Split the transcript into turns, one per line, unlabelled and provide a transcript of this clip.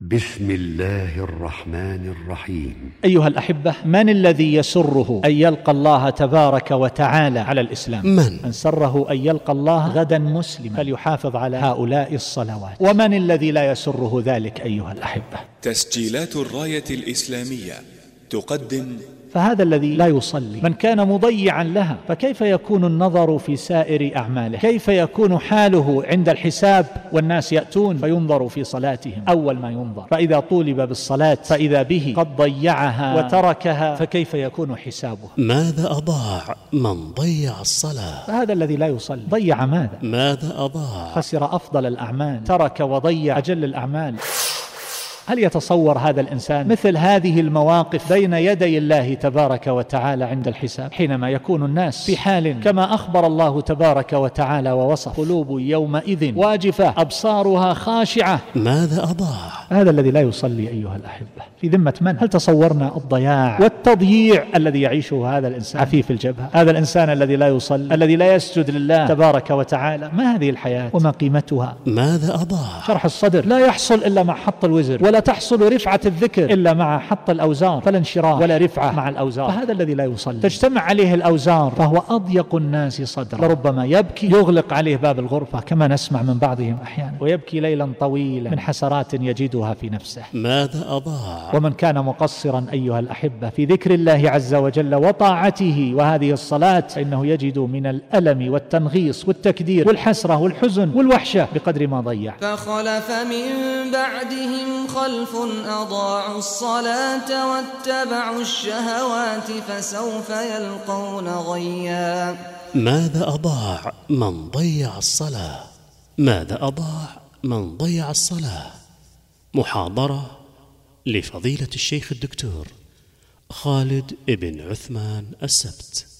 بسم الله الرحمن الرحيم.
أيها الأحبة من الذي يسره أن يلقى الله تبارك وتعالى على الإسلام؟
من؟
من سره أن يلقى الله غدا مسلما فليحافظ على هؤلاء الصلوات. ومن الذي لا يسره ذلك أيها الأحبة؟
تسجيلات الراية الإسلامية تقدم
فهذا الذي لا يصلي. من كان مضيعا لها فكيف يكون النظر في سائر أعماله؟ كيف يكون حاله عند الحساب والناس يأتون فينظر في صلاتهم؟ أول ما ينظر. فإذا طولب بالصلاة فإذا به قد ضيعها وتركها فكيف يكون حسابه؟
ماذا أضاع من ضيع الصلاة؟
فهذا الذي لا يصلي. ضيع ماذا؟
ماذا أضاع؟
خسر أفضل الأعمال ترك وضيع أجل الأعمال. هل يتصور هذا الإنسان مثل هذه المواقف بين يدي الله تبارك وتعالى عند الحساب حينما يكون الناس في حال كما أخبر الله تبارك وتعالى ووصف قلوب يومئذ واجفة أبصارها خاشعة.
ماذا أضاع؟
هذا الذي لا يصلي أيها الأحبة. في ذمة من؟ هل تصورنا الضياع والتضييع الذي يعيشه هذا الإنسان؟ عفيف الجبهة. هذا الإنسان الذي لا يصلي الذي لا يسجد لله تبارك وتعالى ما هذه الحياة؟ وما قيمتها؟
ماذا أضاع؟
شرح الصدر لا يحصل إلا مع حط الوزر. ولا تحصل رفعة الذكر. إلا مع حط الأوزار فلا انشراح. ولا رفعة. مع الأوزار. فهذا الذي لا يصلي. تجتمع عليه الأوزار. فهو أضيق الناس صدرا. لربما يبكي. يغلق عليه باب الغرفة كما نسمع من بعضهم أحيانا. ويبكي ليلا طويلا. من حسرات يجدها في نفسه.
ماذا أضاع؟
ومن كان مقصرا أيها الأحبة في ذكر الله عز وجل وطاعته وهذه الصلاة فإنه يجد من الألم والتنغيص والتكدير والحسرة والحزن والوحشة بقدر ما ضيع.
فخلف من بعدهم خلف أضاعوا الصلاة واتبعوا الشهوات فسوف يلقون غيا.
ماذا أضاع من ضيع الصلاة؟ ماذا أضاع من ضيع الصلاة؟ محاضرة لفضيلة الشيخ الدكتور خالد ابن عثمان السبت.